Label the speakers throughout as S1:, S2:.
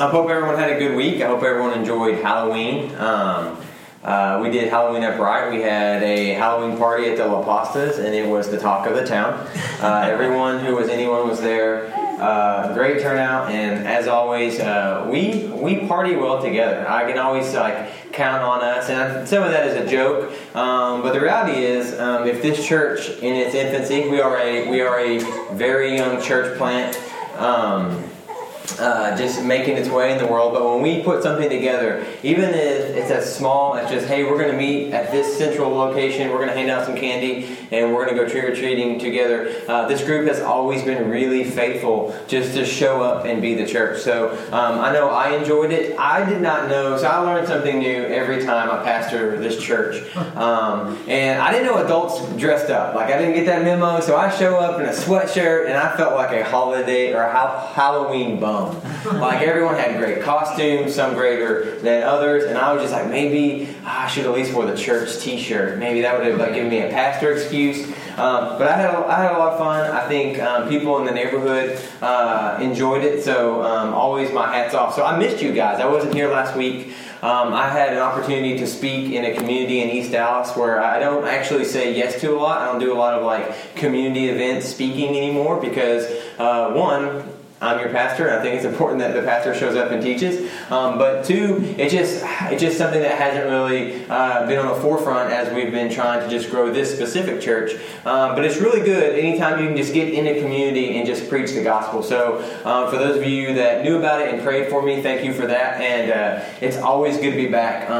S1: I hope everyone had a good week. I hope everyone enjoyed Halloween. Um, uh, we did Halloween Upright. We had a Halloween party at the La Pastas, and it was the talk of the town. Uh, everyone who was anyone was there. Uh, great turnout, and as always, uh, we we party well together. I can always like count on us, and some of that is a joke. Um, but the reality is, um, if this church in its infancy, we are a we are a very young church plant. Um, uh, just making its way in the world. But when we put something together, even if it's as small as just, hey, we're going to meet at this central location, we're going to hand out some candy, and we're going to go trick or treating together. Uh, this group has always been really faithful just to show up and be the church. So um, I know I enjoyed it. I did not know, so I learned something new every time I pastor this church. Um, and I didn't know adults dressed up. Like I didn't get that memo, so I show up in a sweatshirt, and I felt like a holiday or a Halloween bum. Like everyone had great costumes, some greater than others, and I was just like, maybe I should at least wear the church T-shirt. Maybe that would have like, given me a pastor excuse. Um, but I had, a, I had a lot of fun. I think um, people in the neighborhood uh, enjoyed it, so um, always my hats off. So I missed you guys. I wasn't here last week. Um, I had an opportunity to speak in a community in East Dallas where I don't actually say yes to a lot. I don't do a lot of like community events speaking anymore because uh, one, I'm your pastor, and I think it's important that the pastor shows up and teaches. Um, but two, it's just it's just something that hasn't really uh, been on the forefront as we've been trying to just grow this specific church. Um, but it's really good anytime you can just get in a community and just preach the gospel. So um, for those of you that knew about it and prayed for me, thank you for that. And uh, it's always good to be back.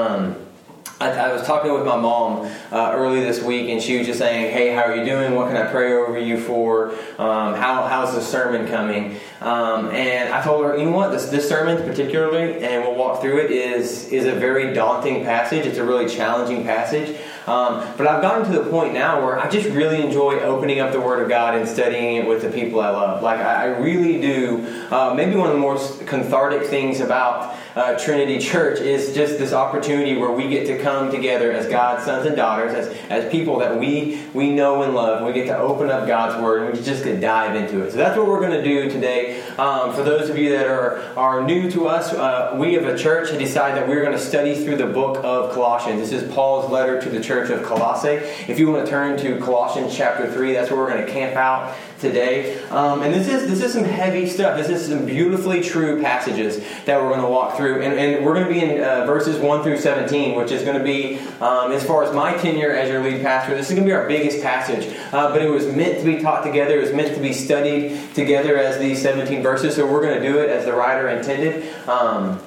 S1: I, I, was talking with my mom uh, early this week, and she was just saying, "Hey, how are you doing? What can I pray over you for? Um, how, how's the sermon coming?" Um, and I told her, "You know what? This, this sermon, particularly, and we'll walk through it, is is a very daunting passage. It's a really challenging passage." Um, but I've gotten to the point now where I just really enjoy opening up the Word of God and studying it with the people I love. Like, I, I really do. Uh, maybe one of the most cathartic things about uh, Trinity Church is just this opportunity where we get to come together as God's sons and daughters, as, as people that we, we know and love. We get to open up God's Word and we just get dive into it. So that's what we're going to do today. Um, for those of you that are, are new to us, uh, we of a church decided that we're going to study through the book of Colossians. This is Paul's letter to the church of Colossae. If you want to turn to Colossians chapter 3, that's where we're going to camp out today. Um, and this is this is some heavy stuff. This is some beautifully true passages that we're going to walk through. And, and we're going to be in uh, verses 1 through 17, which is going to be, um, as far as my tenure as your lead pastor, this is going to be our biggest passage. Uh, but it was meant to be taught together, it was meant to be studied together as these 17 verses. So we're going to do it as the writer intended. Um,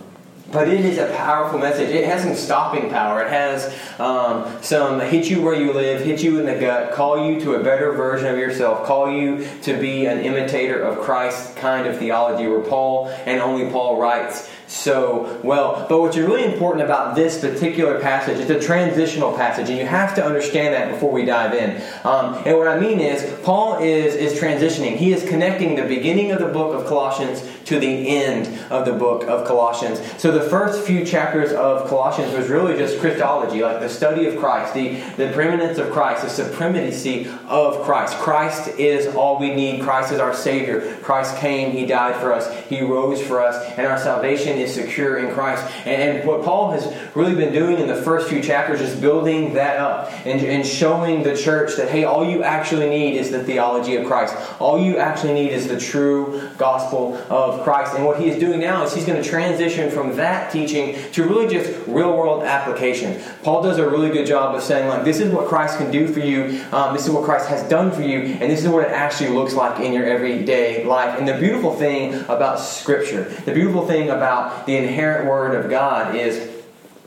S1: but it is a powerful message. It has some stopping power. It has um, some hit you where you live, hit you in the gut, call you to a better version of yourself, call you to be an imitator of Christ kind of theology where Paul and only Paul writes so well. But what's really important about this particular passage, it's a transitional passage, and you have to understand that before we dive in. Um, and what I mean is, Paul is, is transitioning. He is connecting the beginning of the book of Colossians to the end of the book of Colossians. So the first few chapters of Colossians was really just Christology, like the study of Christ, the, the preeminence of Christ, the supremacy of Christ. Christ is all we need. Christ is our Savior. Christ came, He died for us, He rose for us, and our salvation is secure in Christ. And, and what Paul has really been doing in the first few chapters is building that up and, and showing the church that, hey, all you actually need is the theology of Christ. All you actually need is the true gospel of Christ. And what he is doing now is he's going to transition from that teaching to really just real world application. Paul does a really good job of saying, like, this is what Christ can do for you, um, this is what Christ has done for you, and this is what it actually looks like in your everyday life. And the beautiful thing about Scripture, the beautiful thing about the inherent Word of God is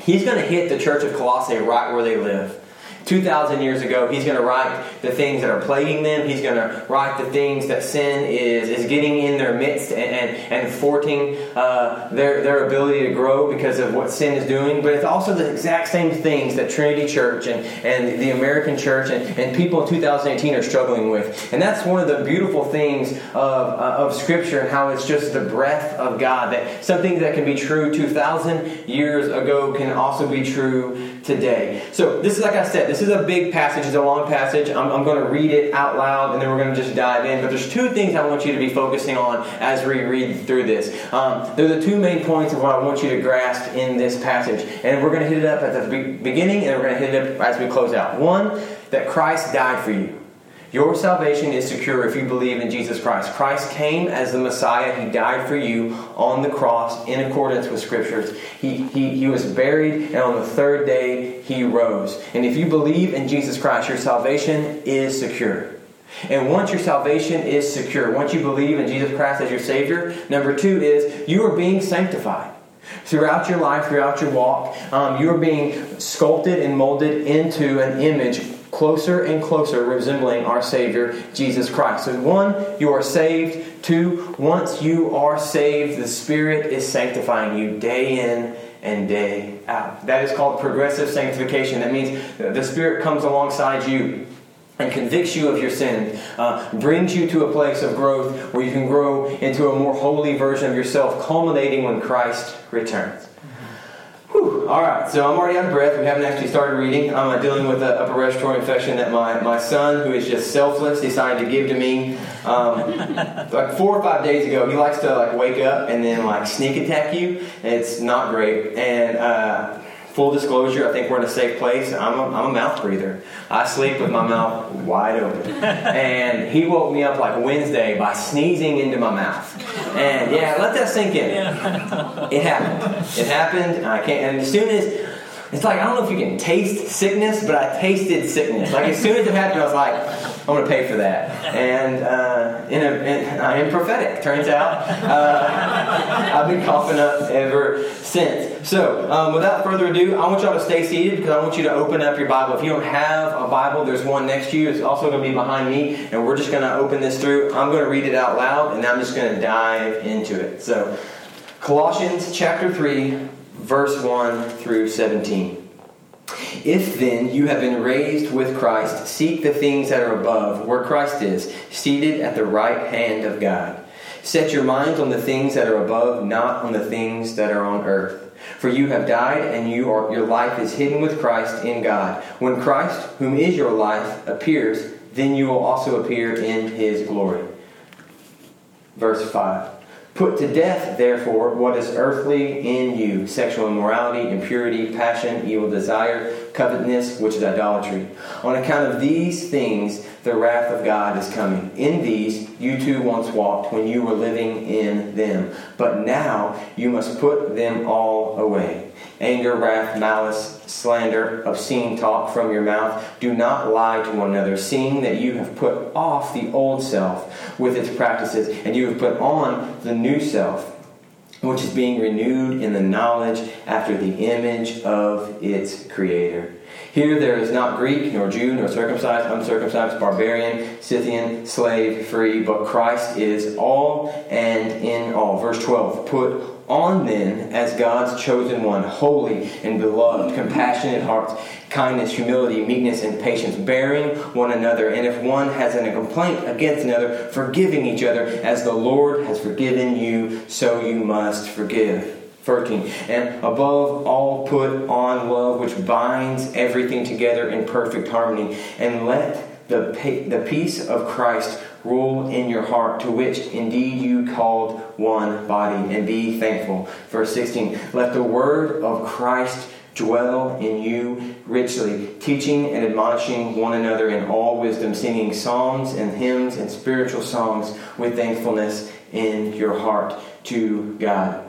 S1: he's going to hit the church of Colossae right where they live. 2,000 years ago, he's going to write the things that are plaguing them. He's going to write the things that sin is, is getting in their midst and, and, and thwarting uh, their, their ability to grow because of what sin is doing. But it's also the exact same things that Trinity Church and, and the American church and, and people in 2018 are struggling with. And that's one of the beautiful things of, uh, of Scripture and how it's just the breath of God. That something that can be true 2,000 years ago can also be true today. So, this is like I said, this is a big passage, it's a long passage. I'm, I'm going to read it out loud and then we're going to just dive in. But there's two things I want you to be focusing on as we read through this. Um, they're the two main points of what I want you to grasp in this passage. And we're going to hit it up at the beginning and we're going to hit it up as we close out. One, that Christ died for you. Your salvation is secure if you believe in Jesus Christ. Christ came as the Messiah. He died for you on the cross in accordance with Scriptures. He, he, he was buried, and on the third day, he rose. And if you believe in Jesus Christ, your salvation is secure. And once your salvation is secure, once you believe in Jesus Christ as your Savior, number two is you are being sanctified. Throughout your life, throughout your walk, um, you are being sculpted and molded into an image closer and closer resembling our Savior, Jesus Christ. So, one, you are saved. Two, once you are saved, the Spirit is sanctifying you day in and day out. That is called progressive sanctification. That means the Spirit comes alongside you and convicts you of your sin, uh, brings you to a place of growth where you can grow into a more holy version of yourself, culminating when Christ returns. All right, so I'm already out of breath. We haven't actually started reading. I'm uh, dealing with an upper respiratory infection that my, my son, who is just selfless, decided to give to me. Um, like four or five days ago, he likes to like wake up and then like sneak attack you. It's not great. And uh, full disclosure, I think we're in a safe place. I'm a, I'm a mouth breather. I sleep with my mouth wide open. And he woke me up like Wednesday by sneezing into my mouth. And yeah, let that sink in. It happened. It happened. I can't. And as soon as it's like I don't know if you can taste sickness, but I tasted sickness. Like as soon as it happened, I was like, I'm to pay for that. And uh, in a, in, I am prophetic. Turns out, uh, I've been coughing up ever since. So, um, without further ado, I want y'all to stay seated because I want you to open up your Bible. If you don't have a Bible, there's one next to you. It's also going to be behind me, and we're just going to open this through. I'm going to read it out loud, and I'm just going to dive into it. So, Colossians chapter three verse 1 through 17. If then you have been raised with Christ, seek the things that are above, where Christ is, seated at the right hand of God. Set your minds on the things that are above, not on the things that are on earth. For you have died, and you are, your life is hidden with Christ in God. When Christ, whom is your life, appears, then you will also appear in his glory. Verse 5. Put to death, therefore, what is earthly in you sexual immorality, impurity, passion, evil desire, covetousness, which is idolatry. On account of these things, the wrath of God is coming. In these you too once walked when you were living in them. But now you must put them all away anger, wrath, malice, slander, obscene talk from your mouth. Do not lie to one another, seeing that you have put off the old self with its practices, and you have put on the new self, which is being renewed in the knowledge after the image of its creator. Here there is not Greek, nor Jew, nor circumcised, uncircumcised, barbarian, Scythian, slave, free, but Christ is all and in all. Verse 12 Put on then, as God's chosen one, holy and beloved, compassionate hearts, kindness, humility, meekness, and patience, bearing one another, and if one has a complaint against another, forgiving each other, as the Lord has forgiven you, so you must forgive. 13. And above all, put on love, which binds everything together in perfect harmony, and let the, the peace of Christ rule in your heart, to which indeed you called one body, and be thankful. Verse 16 Let the word of Christ dwell in you richly, teaching and admonishing one another in all wisdom, singing psalms and hymns and spiritual songs with thankfulness in your heart to God.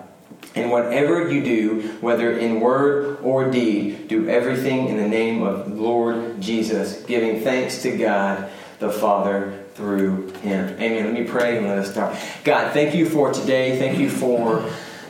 S1: And whatever you do, whether in word or deed, do everything in the name of Lord Jesus, giving thanks to God the Father through him. Amen. Let me pray and let us start. God, thank you for today. Thank you for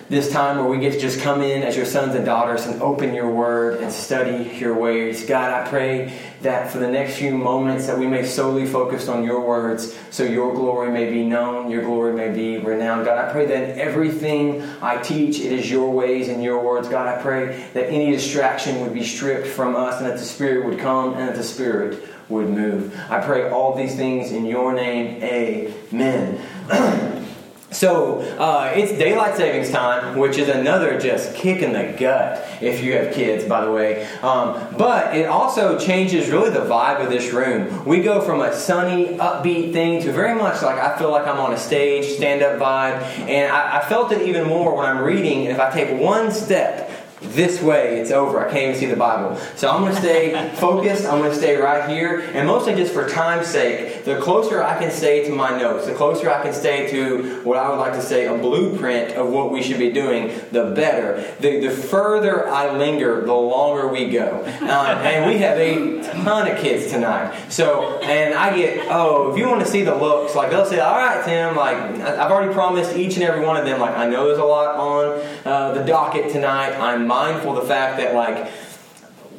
S1: this time where we get to just come in as your sons and daughters and open your word and study your ways. God, I pray that for the next few moments that we may solely focus on your words so your glory may be known, your glory may be renowned. God, I pray that everything I teach, it is your ways and your words. God, I pray that any distraction would be stripped from us and that the Spirit would come and that the Spirit would move. I pray all these things in your name. Amen. So uh, it's daylight savings time, which is another just kick in the gut if you have kids, by the way. Um, but it also changes really the vibe of this room. We go from a sunny, upbeat thing to very much like I feel like I'm on a stage, stand up vibe. And I, I felt it even more when I'm reading. And if I take one step this way, it's over. I can't even see the Bible. So I'm going to stay focused. I'm going to stay right here. And mostly just for time's sake, the closer I can stay to my notes, the closer I can stay to what I would like to say a blueprint of what we should be doing, the better. The, the further I linger, the longer we go. Um, and we have a ton of kids tonight. So, and I get, oh, if you want to see the looks, like they'll say, all right, Tim, like I've already promised each and every one of them, like I know there's a lot on uh, the docket tonight. I'm mindful of the fact that like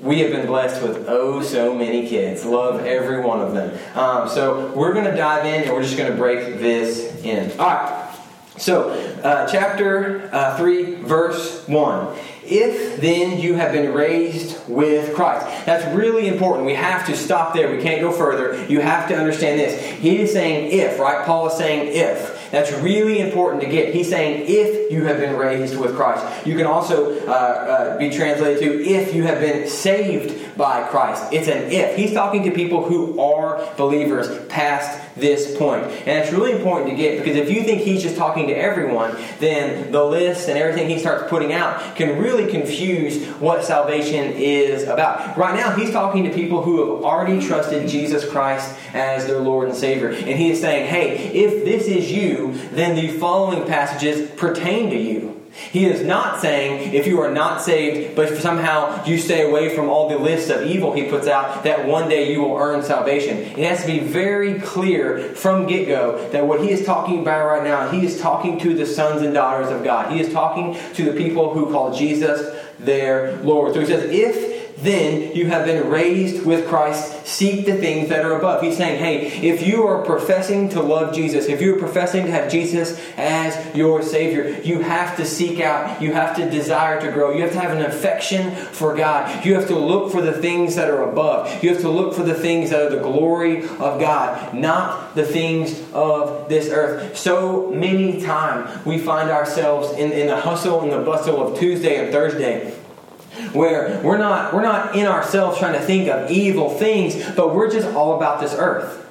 S1: we have been blessed with oh so many kids. Love every one of them. Um, so we're going to dive in and we're just going to break this in. All right. So, uh, chapter uh, 3, verse 1. If then you have been raised with Christ. That's really important. We have to stop there. We can't go further. You have to understand this. He is saying if, right? Paul is saying if. That's really important to get. He's saying, if you have been raised with Christ. You can also uh, uh, be translated to, if you have been saved by Christ. It's an if. He's talking to people who are believers past this point. And it's really important to get because if you think he's just talking to everyone, then the list and everything he starts putting out can really confuse what salvation is about. Right now, he's talking to people who have already trusted Jesus Christ as their Lord and Savior. And he is saying, hey, if this is you, then the following passages pertain to you. He is not saying if you are not saved, but somehow you stay away from all the lists of evil he puts out, that one day you will earn salvation. It has to be very clear from get go that what he is talking about right now, he is talking to the sons and daughters of God. He is talking to the people who call Jesus their Lord. So he says, if then you have been raised with Christ. Seek the things that are above. He's saying, hey, if you are professing to love Jesus, if you're professing to have Jesus as your Savior, you have to seek out, you have to desire to grow, you have to have an affection for God. You have to look for the things that are above. You have to look for the things that are the glory of God, not the things of this earth. So many times we find ourselves in, in the hustle and the bustle of Tuesday and Thursday where we're not we're not in ourselves trying to think of evil things, but we're just all about this earth.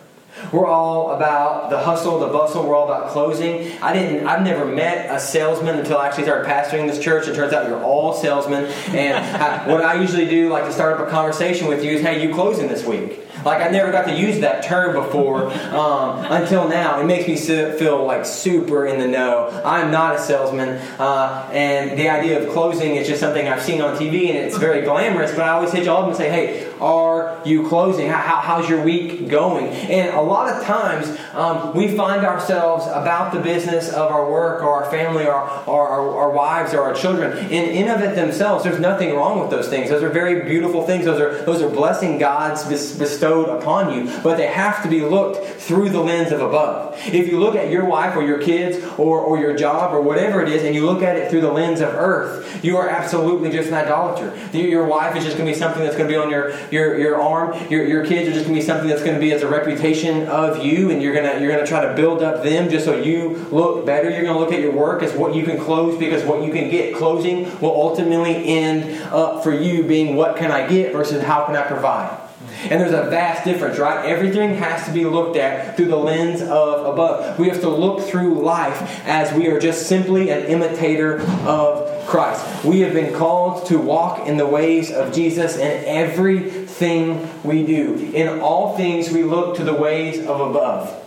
S1: We're all about the hustle, the bustle. We're all about closing. I didn't. I've never met a salesman until I actually started pastoring this church. It turns out you're all salesmen. And I, what I usually do, like to start up a conversation with you, is, "Hey, you closing this week?" Like I never got to use that term before um, until now. It makes me feel like super in the know. I'm not a salesman, uh, and the idea of closing is just something I've seen on TV, and it's very glamorous. But I always hit all of them and say, "Hey, are you closing? How, how's your week going?" And a lot of times um, we find ourselves about the business of our work or our family or, our, our wives or our children. In in of it themselves, there's nothing wrong with those things. Those are very beautiful things. Those are those are blessing God's bestowed upon you, but they have to be looked through the lens of above. If you look at your wife or your kids or, or your job or whatever it is, and you look at it through the lens of earth, you are absolutely just an idolater. Your wife is just going to be something that's going to be on your, your, your arm. Your, your kids are just going to be something that's going to be as a reputation of you, and you're going to you're going to try to build up them just so you look better. You're going to look at your work as what you can close because what you can get. Closing will ultimately end up for you being what can I get versus how can I provide. And there's a vast difference, right? Everything has to be looked at through the lens of above. We have to look through life as we are just simply an imitator of Christ. We have been called to walk in the ways of Jesus in everything we do. In all things, we look to the ways of above.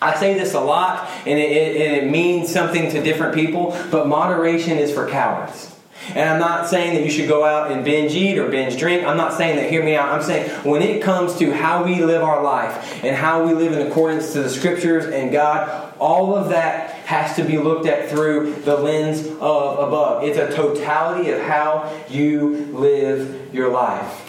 S1: I say this a lot, and it, it, it means something to different people, but moderation is for cowards. And I'm not saying that you should go out and binge eat or binge drink. I'm not saying that, hear me out. I'm saying when it comes to how we live our life and how we live in accordance to the scriptures and God, all of that has to be looked at through the lens of above. It's a totality of how you live your life.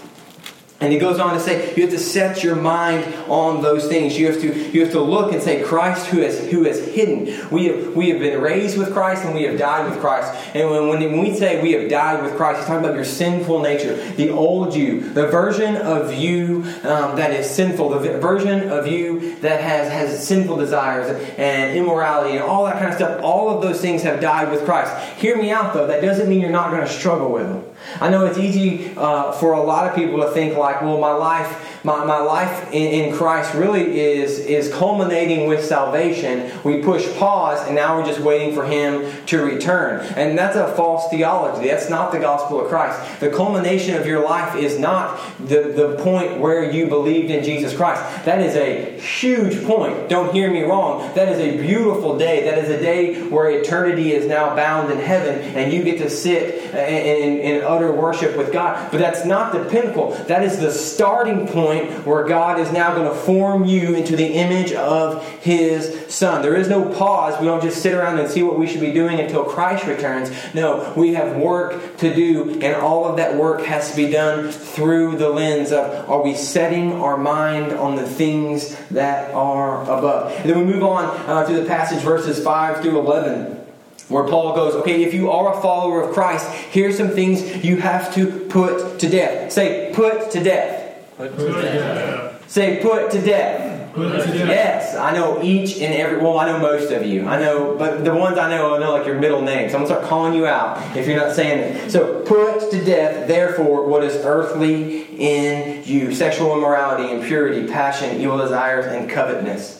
S1: And he goes on to say, you have to set your mind on those things. You have to, you have to look and say, Christ who has, who has hidden. We have, we have been raised with Christ and we have died with Christ. And when, when we say we have died with Christ, he's talking about your sinful nature, the old you, the version of you um, that is sinful, the version of you that has, has sinful desires and immorality and all that kind of stuff, all of those things have died with Christ. Hear me out though, that doesn't mean you're not going to struggle with them. I know it's easy uh, for a lot of people to think like, well, my life my, my life in, in Christ really is, is culminating with salvation. We push pause, and now we're just waiting for Him to return. And that's a false theology. That's not the gospel of Christ. The culmination of your life is not the, the point where you believed in Jesus Christ. That is a huge point. Don't hear me wrong. That is a beautiful day. That is a day where eternity is now bound in heaven, and you get to sit in, in, in utter worship with God. But that's not the pinnacle. That is the starting point where God is now going to form you into the image of His Son. There is no pause. We don't just sit around and see what we should be doing until Christ returns. No, we have work to do, and all of that work has to be done through the lens of are we setting our mind on the things that are above? And then we move on uh, to the passage verses 5 through 11 where Paul goes, okay, if you are a follower of Christ, here's some things you have to put to death. Say, put to death. Put to death. Say, put to death. Put to death. Yes, I know each and every. Well, I know most of you. I know, but the ones I know, I know like your middle names. So I'm gonna start calling you out if you're not saying it. So, put to death, therefore, what is earthly in you: sexual immorality, impurity, passion, evil desires, and covetousness.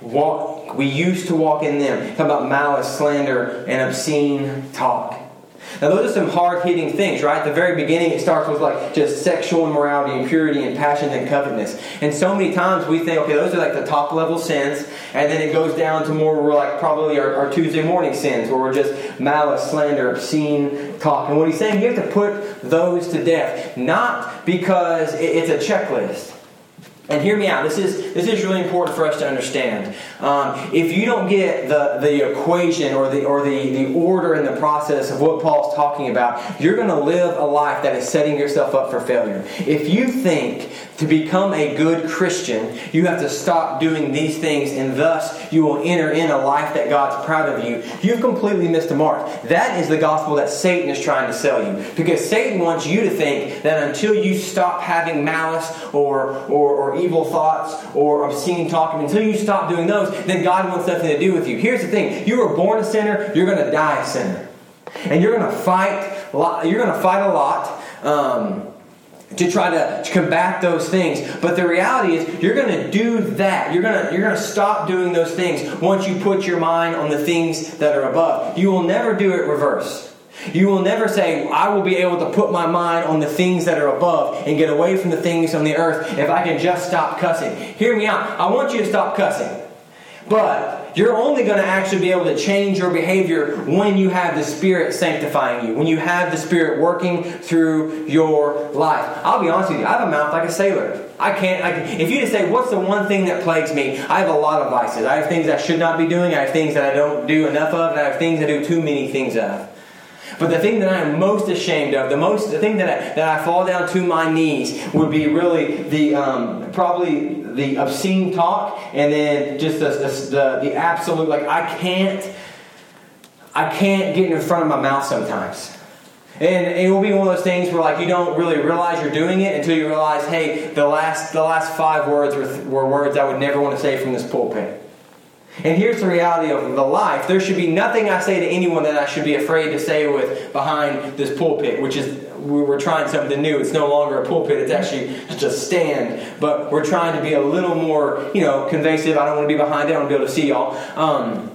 S1: Walk. We used to walk in them. Talk about malice, slander, and obscene talk. Now, those are some hard hitting things, right? At the very beginning, it starts with like just sexual immorality, impurity, and passion and covetousness. And so many times we think, okay, those are like the top level sins, and then it goes down to more, like probably our, our Tuesday morning sins, where we're just malice, slander, obscene talk. And what he's saying, you have to put those to death, not because it's a checklist. And hear me out. This is this is really important for us to understand. Um, if you don't get the, the equation or the or the, the order and the process of what Paul's talking about, you're going to live a life that is setting yourself up for failure. If you think to become a good Christian, you have to stop doing these things, and thus you will enter in a life that God's proud of you. You've completely missed the mark. That is the gospel that Satan is trying to sell you. Because Satan wants you to think that until you stop having malice or, or, or evil thoughts or obscene talk, until you stop doing those, then God wants nothing to do with you. Here's the thing you were born a sinner, you're going to die a sinner. And you're going to fight, you're going to fight a lot. Um, to try to, to combat those things. But the reality is you're going to do that. You're going to you're going to stop doing those things once you put your mind on the things that are above. You will never do it reverse. You will never say, I will be able to put my mind on the things that are above and get away from the things on the earth if I can just stop cussing. Hear me out. I want you to stop cussing. But you're only going to actually be able to change your behavior when you have the Spirit sanctifying you, when you have the Spirit working through your life. I'll be honest with you, I have a mouth like a sailor. I can't, I, if you just say, what's the one thing that plagues me? I have a lot of vices. I have things I should not be doing, I have things that I don't do enough of, and I have things I do too many things of. But the thing that I am most ashamed of, the most, the thing that I, that I fall down to my knees, would be really the um, probably the obscene talk, and then just the, the, the absolute like I can't, I can't get in front of my mouth sometimes. And it will be one of those things where like you don't really realize you're doing it until you realize, hey, the last the last five words were, were words I would never want to say from this pulpit. And here's the reality of the life. There should be nothing I say to anyone that I should be afraid to say with behind this pulpit, which is we're trying something new. It's no longer a pulpit, it's actually just a stand. But we're trying to be a little more, you know, convasive. I don't want to be behind it, I want to be able to see y'all. Um,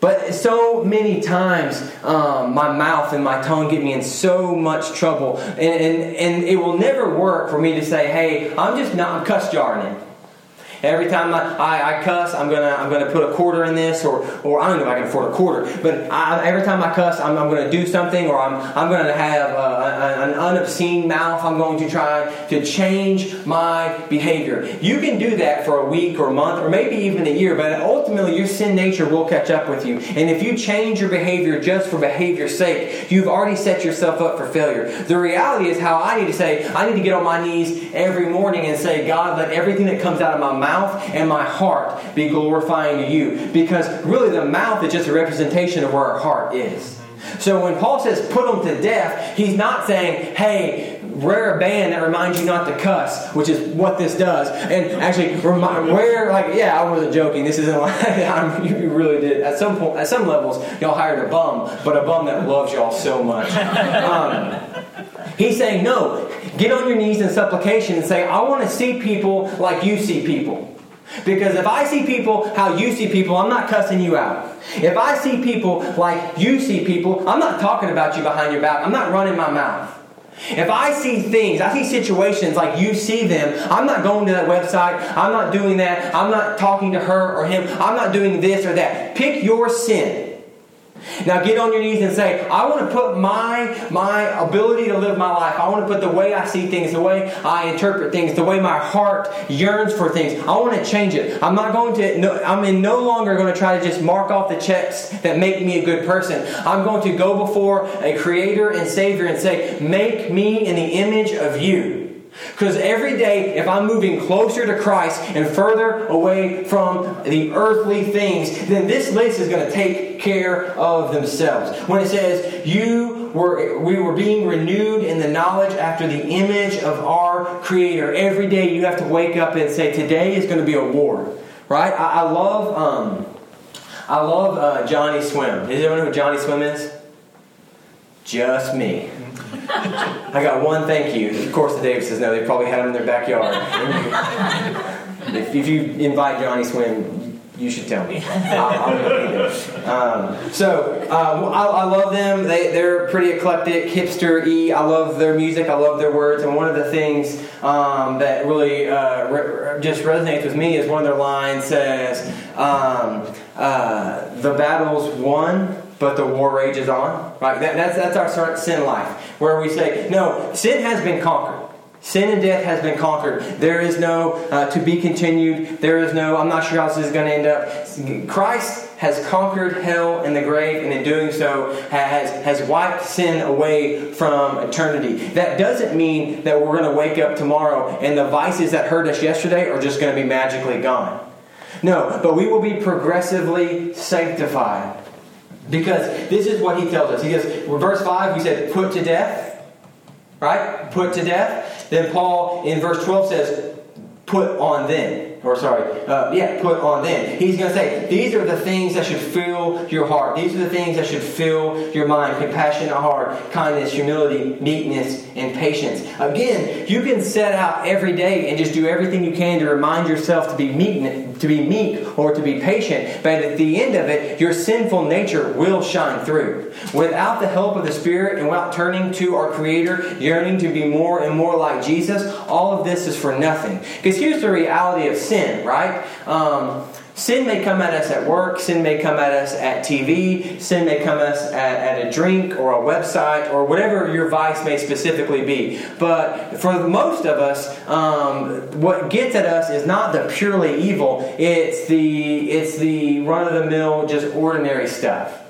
S1: but so many times, um, my mouth and my tongue get me in so much trouble. And, and, and it will never work for me to say, hey, I'm just not, I'm cuss jarring it. Every time I, I, I, cuss, I'm gonna I'm gonna put a quarter in this, or or I don't know if I can afford a quarter, but I, every time I cuss, I'm, I'm gonna do something, or I'm I'm gonna have uh, an unobscene mouth. I'm going to try to change my behavior. You can do that for a week or a month, or maybe even a year, but ultimately your sin nature will catch up with you. And if you change your behavior just for behavior's sake, you've already set yourself up for failure. The reality is how I need to say I need to get on my knees every morning and say, God, let everything that comes out of my mouth mouth and my heart be glorifying to you. Because really, the mouth is just a representation of where our heart is. So when Paul says put them to death, he's not saying, hey, wear a band that reminds you not to cuss, which is what this does. And actually, remind, wear like yeah, I wasn't joking. This isn't like I'm, you really did. At some point, at some levels, y'all hired a bum, but a bum that loves y'all so much. Um, he's saying no. Get on your knees in supplication and say, I want to see people like you see people. Because if I see people how you see people, I'm not cussing you out. If I see people like you see people, I'm not talking about you behind your back. I'm not running my mouth. If I see things, I see situations like you see them, I'm not going to that website. I'm not doing that. I'm not talking to her or him. I'm not doing this or that. Pick your sin. Now get on your knees and say, I want to put my my ability to live my life. I want to put the way I see things, the way I interpret things, the way my heart yearns for things. I want to change it. I'm not going to no, I'm in no longer going to try to just mark off the checks that make me a good person. I'm going to go before a creator and savior and say, "Make me in the image of you." Because every day, if I'm moving closer to Christ and further away from the earthly things, then this list is going to take care of themselves. When it says, You were we were being renewed in the knowledge after the image of our Creator. Every day you have to wake up and say, Today is going to be a war. Right? I, I love um, I love uh, Johnny Swim. Does anyone know who Johnny Swim is? Just me. I got one thank you. Of course, the Davises know they probably had them in their backyard. if, if, you invite Johnny Swim, you should tell me. I'll, um, so um, I, I, love them. They, they're pretty eclectic, hipster y. I love their music. I love their words. And one of the things um, that really uh, re- just resonates with me is one of their lines says, um, uh, "The battle's won." But the war rages on. Right? That, that's, that's our sin life, where we say, no, sin has been conquered. Sin and death has been conquered. There is no uh, to be continued. There is no, I'm not sure how this is going to end up. Christ has conquered hell and the grave, and in doing so, has, has wiped sin away from eternity. That doesn't mean that we're going to wake up tomorrow and the vices that hurt us yesterday are just going to be magically gone. No, but we will be progressively sanctified. Because this is what he tells us. He goes, verse 5, he said, put to death. Right? Put to death. Then Paul in verse 12 says, put on them or sorry, uh, yeah, put on them. He's going to say, these are the things that should fill your heart. These are the things that should fill your mind. Compassion, heart, kindness, humility, meekness, and patience. Again, you can set out every day and just do everything you can to remind yourself to be meek, to be meek or to be patient. But at the end of it, your sinful nature will shine through. Without the help of the Spirit and without turning to our Creator, yearning to be more and more like Jesus, all of this is for nothing. Because here's the reality of sin sin, right? Um, sin may come at us at work, sin may come at us at TV, sin may come at us at, at, a drink or a website or whatever your vice may specifically be. But for most of us, um, what gets at us is not the purely evil, it's the, it's the run of the mill, just ordinary stuff.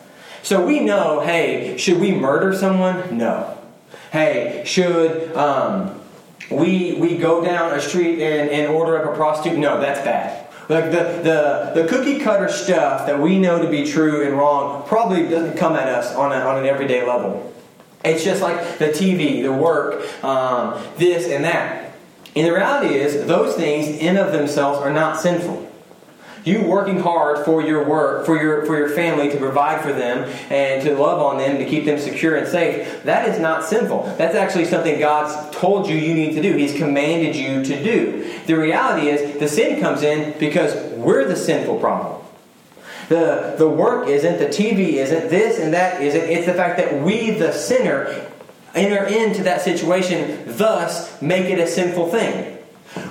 S1: So we know hey, should we murder someone? No. Hey, should. Um, we we go down a street and, and order up a prostitute. No, that's bad. Like the, the, the cookie cutter stuff that we know to be true and wrong probably doesn't come at us on, a, on an everyday level. It's just like the TV, the work, um, this and that. And the reality is, those things in of themselves are not sinful you working hard for your work, for your for your family to provide for them and to love on them to keep them secure and safe, that is not sinful. That's actually something God's told you you need to do. He's commanded you to do. The reality is the sin comes in because we're the sinful problem. The, the work isn't, the TV isn't, this and that isn't. It's the fact that we, the sinner, enter into that situation, thus make it a sinful thing.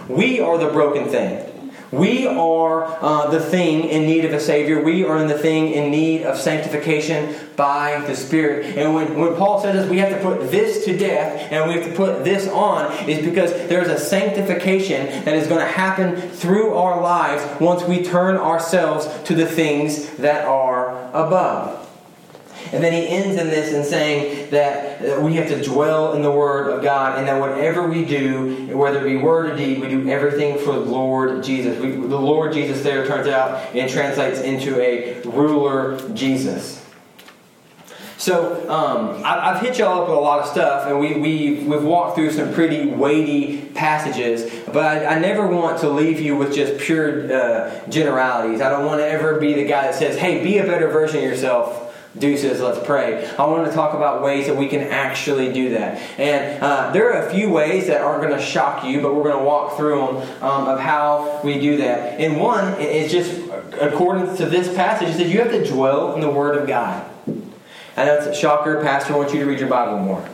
S1: We are the broken thing. We are uh, the thing in need of a Savior. We are in the thing in need of sanctification by the Spirit. And when, when Paul says we have to put this to death and we have to put this on, is because there's a sanctification that is going to happen through our lives once we turn ourselves to the things that are above. And then he ends in this in saying that we have to dwell in the Word of God, and that whatever we do, whether it be word or deed, we do everything for the Lord Jesus. We, the Lord Jesus there turns out and translates into a ruler Jesus. So um, I, have hit y'all up with a lot of stuff, and we, we, we've walked through some pretty weighty passages, but I, I never want to leave you with just pure uh, generalities. I don't want to ever be the guy that says, hey, be a better version of yourself. Deuces, let's pray. I want to talk about ways that we can actually do that. And uh, there are a few ways that aren't going to shock you, but we're going to walk through them um, of how we do that. And one is just according to this passage, it says you have to dwell in the Word of God. Know it's a shocker, Pastor wants you to read your Bible more.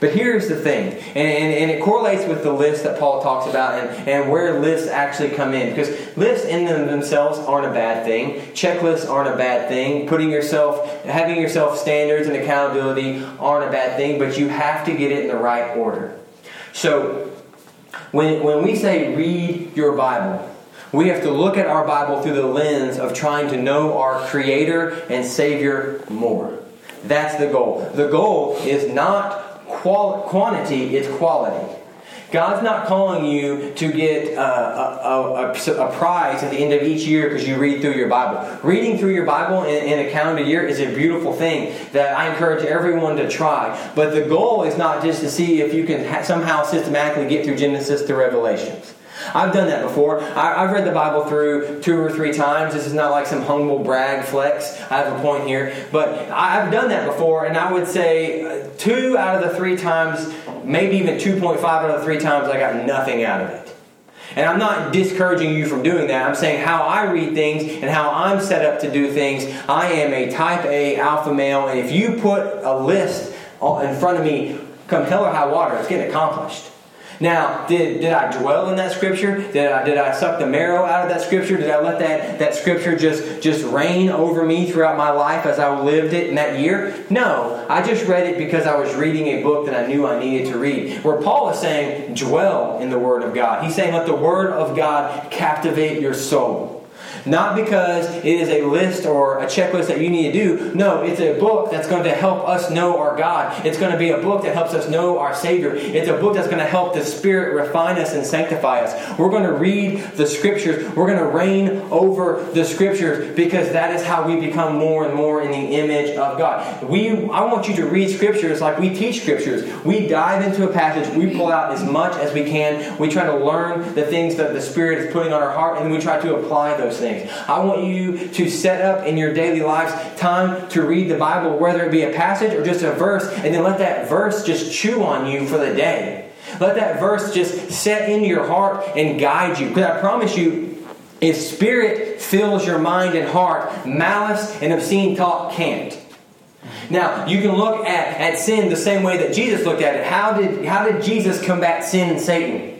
S1: But here's the thing, and, and, and, it correlates with the list that Paul talks about and, and where lists actually come in. Because lists in them themselves aren't a bad thing. Checklists aren't a bad thing. Putting yourself, having yourself standards and accountability aren't a bad thing, but you have to get it in the right order. So when, when we say read your Bible, we have to look at our Bible through the lens of trying to know our Creator and Savior more. That's the goal. The goal is not qual- quantity, it's quality. God's not calling you to get uh, a, a, a, a, prize at the end of each year because you read through your Bible. Reading through your Bible in, in, a calendar year is a beautiful thing that I encourage everyone to try. But the goal is not just to see if you can ha- somehow systematically get through Genesis to Revelations. I've done that before. I, have read the Bible through two or three times. This is not like some humble brag flex. I have a point here. But I've done that before, and I would say uh, two out of the three times, maybe even 2.5 out of the three times, I got nothing out of it. And I'm not discouraging you from doing that. I'm saying how I read things and how I'm set up to do things. I am a type A alpha male, and if you put a list in front of me, come hell or high water, it's getting accomplished. Now, did, did I dwell in that scripture? Did I, did I suck the marrow out of that scripture? Did I let that, that scripture just, just reign over me throughout my life as I lived it in that year? No. I just read it because I was reading a book that I knew I needed to read. Where Paul is saying, dwell in the Word of God. He's saying, let the Word of God captivate your soul. Not because it is a list or a checklist that you need to do. No, it's a book that's going to help us know our God. It's going to be a book that helps us know our Savior. It's a book that's going to help the Spirit refine us and sanctify us. We're going to read the Scriptures. We're going to reign over the Scriptures because that is how we become more and more in the image of God. We, I want you to read Scriptures like we teach Scriptures. We dive into a passage, we pull out as much as we can. We try to learn the things that the Spirit is putting on our heart, and we try to apply those things things. I want you to set up in your daily lives time to read the Bible, whether it be a passage or just a verse, and then let that verse just chew on you for the day. Let that verse just set into your heart and guide you. Because I promise you, if spirit fills your mind and heart, malice and obscene talk can't. Now, you can look at, at sin the same way that Jesus looked at it. How did, how did Jesus combat sin and Satan?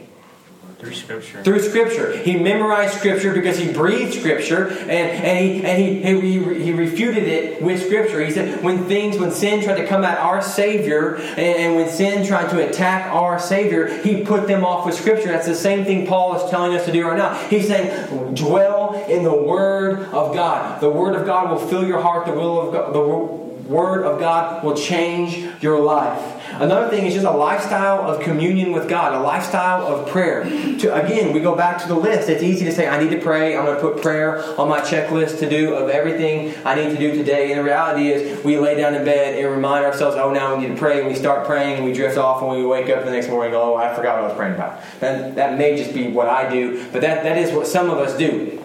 S2: Through Scripture.
S1: Through Scripture. He memorized Scripture because he breathed Scripture and, and, he, and he, he, he refuted it with Scripture. He said, when things, when sin tried to come at our Savior and, and when sin tried to attack our Savior, he put them off with Scripture. That's the same thing Paul is telling us to do right now. He's saying, dwell in the Word of God. The Word of God will fill your heart. The will of God, the Word of God will change your life. Another thing is just a lifestyle of communion with God, a lifestyle of prayer. To, again, we go back to the list. It's easy to say, I need to pray. I'm going to put prayer on my checklist to do of everything I need to do today. And the reality is, we lay down in bed and remind ourselves, oh, now we need to pray. And we start praying and we drift off and we wake up the next morning oh, I forgot what I was praying about. And that may just be what I do, but that, that is what some of us do.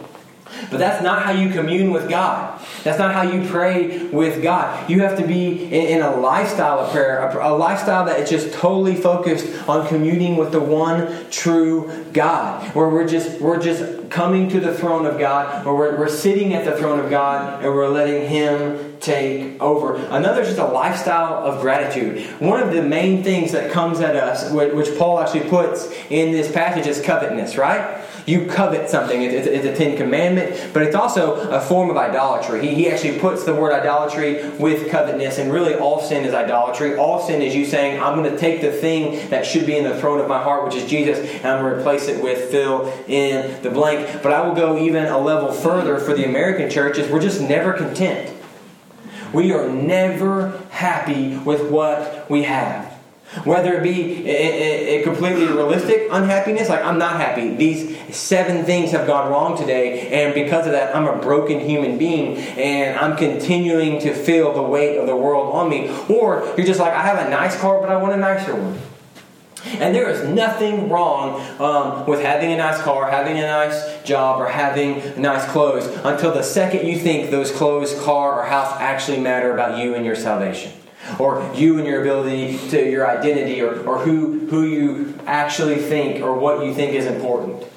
S1: But that's not how you commune with God. That's not how you pray with God. You have to be in, a lifestyle of prayer, a, lifestyle that is just totally focused on communing with the one true God, where we're just we're just coming to the throne of God, where we're, we're sitting at the throne of God, and we're letting Him take over. Another is just a lifestyle of gratitude. One of the main things that comes at us, which Paul actually puts in this passage, is covetousness, right? You covet something. It's, it's, a Ten Commandment, but it's also a form of idolatry. He, he actually puts the word idolatry with covetousness, and really all sin is idolatry. All sin is you saying, I'm going to take the thing that should be in the throne of my heart, which is Jesus, and I'm going to replace it with fill in the blank. But I will go even a level further for the American churches. We're just never content. We are never happy with what we have. Whether it be a, a, a completely realistic unhappiness, like I'm not happy. These seven things have gone wrong today, and because of that, I'm a broken human being, and I'm continuing to feel the weight of the world on me. Or you're just like, I have a nice car, but I want a nicer one. And there is nothing wrong um, with having a nice car, having a nice job, or having nice clothes until the second you think those clothes, car, or house actually matter about you and your salvation. Or you and your ability to your identity, or, or who, who you actually think, or what you think is important.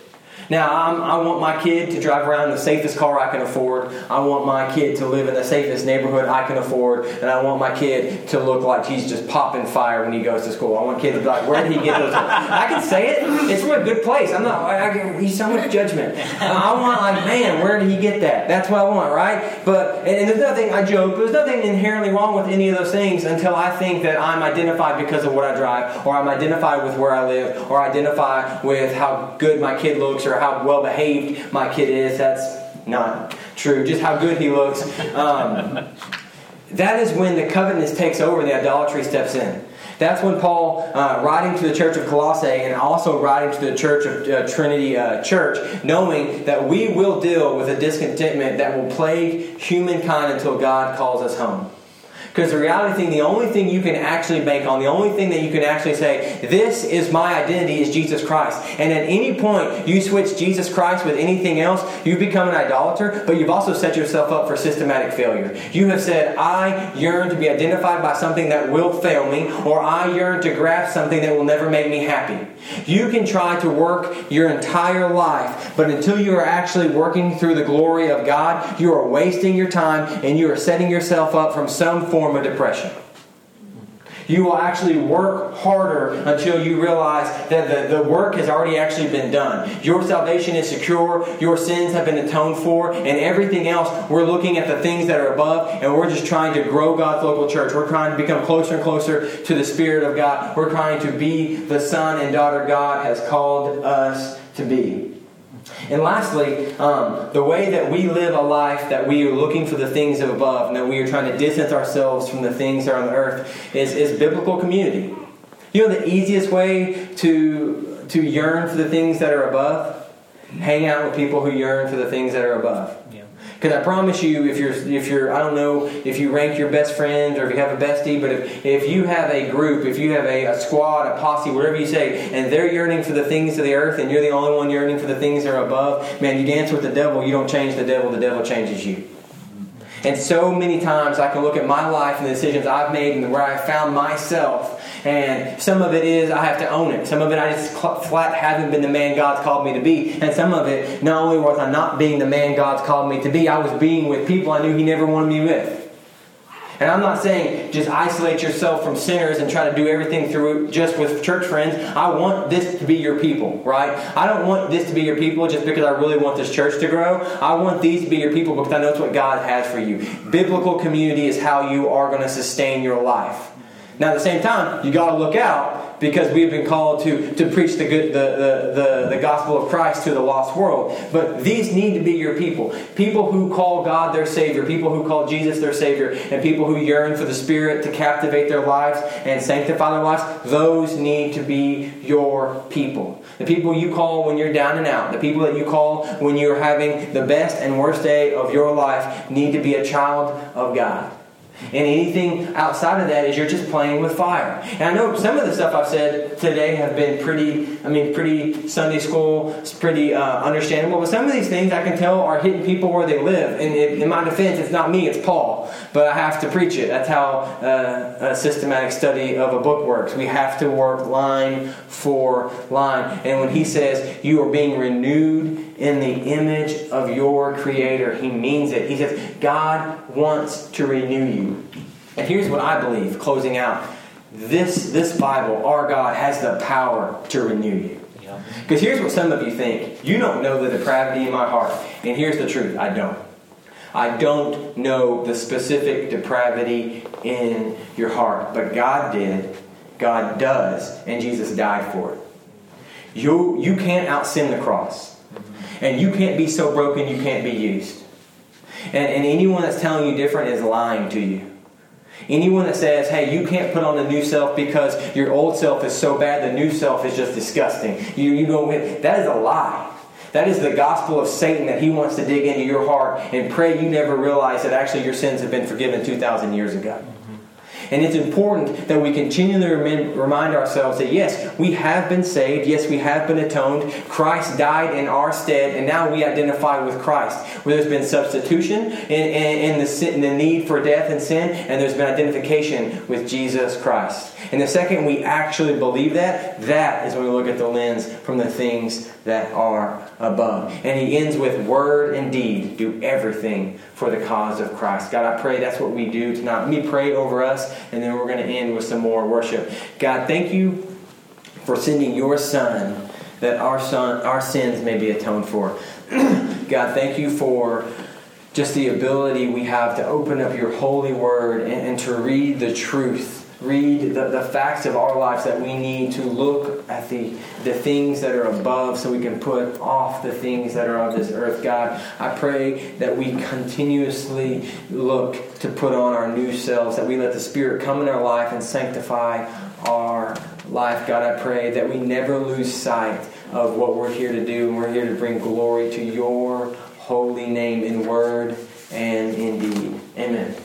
S1: Now, I'm, i want my kid to drive around the safest car I can afford. I want my kid to live in the safest neighborhood I can afford. And I want my kid to look like he's just popping fire when he goes to school. I want kids to be like, where did he get those? I can say it. It's from a good place. I'm not, I, I, he's so much judgment. I want, like, man, where did he get that? That's what I want, right? But, and, and there's nothing, I joke, there's nothing inherently wrong with any of those things until I think that I'm identified because of what I drive, or I'm identified with where I live, or identify with how good my kid looks, or or how well behaved my kid is. That's not true. Just how good he looks. Um, that is when the covetousness takes over and the idolatry steps in. That's when Paul, uh, writing to the church of Colossae and also writing to the church of uh, Trinity uh, Church, knowing that we will deal with a discontentment that will plague humankind until God calls us home. Because the reality thing, the only thing you can actually bank on, the only thing that you can actually say, this is my identity, is Jesus Christ. And at any point you switch Jesus Christ with anything else, you become an idolater, but you've also set yourself up for systematic failure. You have said, I yearn to be identified by something that will fail me, or I yearn to grasp something that will never make me happy. You can try to work your entire life, but until you are actually working through the glory of God, you are wasting your time and you are setting yourself up from some form of depression. You will actually work harder until you realize that the, the work has already actually been done. Your salvation is secure, your sins have been atoned for, and everything else, we're looking at the things that are above, and we're just trying to grow God's local church. We're trying to become closer and closer to the Spirit of God. We're trying to be the son and daughter God has called us to be. And lastly, um, the way that we live a life that we are looking for the things of above and that we are trying to distance ourselves from the things that are on the earth is, is biblical community. You know the easiest way to, to yearn for the things that are above? Hang out with people who yearn for the things that are above. Because I promise you, if you're, if you're, I don't know if you rank your best friends or if you have a bestie, but if, if you have a group, if you have a, a squad, a posse, whatever you say, and they're yearning for the things of the earth and you're the only one yearning for the things that are above, man, you dance with the devil, you don't change the devil, the devil changes you. And so many times I can look at my life and the decisions I've made and where I found myself and some of it is I have to own it. Some of it I just flat haven't been the man God's called me to be. And some of it, not only was I not being the man God's called me to be, I was being with people I knew He never wanted me with. And I'm not saying just isolate yourself from sinners and try to do everything through just with church friends. I want this to be your people, right? I don't want this to be your people just because I really want this church to grow. I want these to be your people because I know it's what God has for you. Biblical community is how you are going to sustain your life. Now, at the same time, you got to look out because we've been called to, to preach the, good, the, the, the, the gospel of Christ to the lost world. But these need to be your people. People who call God their Savior, people who call Jesus their Savior, and people who yearn for the Spirit to captivate their lives and sanctify their lives, those need to be your people. The people you call when you're down and out, the people that you call when you're having the best and worst day of your life, need to be a child of God. And anything outside of that is you're just playing with fire. And I know some of the stuff I've said today have been pretty, I mean, pretty Sunday school, it's pretty uh, understandable. But some of these things I can tell are hitting people where they live. And it, in my defense, it's not me, it's Paul. But I have to preach it. That's how uh, a systematic study of a book works. We have to work line for line. And when he says you are being renewed in the image of your Creator, he means it. He says God wants to renew you. And here's what I believe, closing out. This, this Bible, our God, has the power to renew you. Because here's what some of you think. You don't know the depravity in my heart. And here's the truth I don't. I don't know the specific depravity in your heart, but God did, God does, and Jesus died for it. You, you can't out sin the cross. And you can't be so broken you can't be used. And, and anyone that's telling you different is lying to you. Anyone that says, hey, you can't put on the new self because your old self is so bad, the new self is just disgusting. You, you go, that is a lie. That is the gospel of Satan that he wants to dig into your heart and pray you never realize that actually your sins have been forgiven 2,000 years ago. And it's important that we continually remind ourselves that yes, we have been saved. Yes, we have been atoned. Christ died in our stead, and now we identify with Christ. Where there's been substitution in, in, in, the, in the need for death and sin, and there's been identification with Jesus Christ. And the second we actually believe that, that is when we look at the lens from the things that are above. And he ends with word and deed. Do everything for the cause of Christ. God, I pray that's what we do tonight. Let me pray over us, and then we're going to end with some more worship. God, thank you for sending your Son that our son, our sins may be atoned for. God, thank you for just the ability we have to open up your holy word and, and to read the truth read the, the facts of our lives that we need to at the, the things that are above so we can put off the things that are of this earth. God, I pray that we continuously look to put on our new selves, that we let the Spirit come in our life and sanctify our life. God, I pray that we never lose sight of what we're here to do, and we're here to bring glory to your holy name in word and in deed. Amen.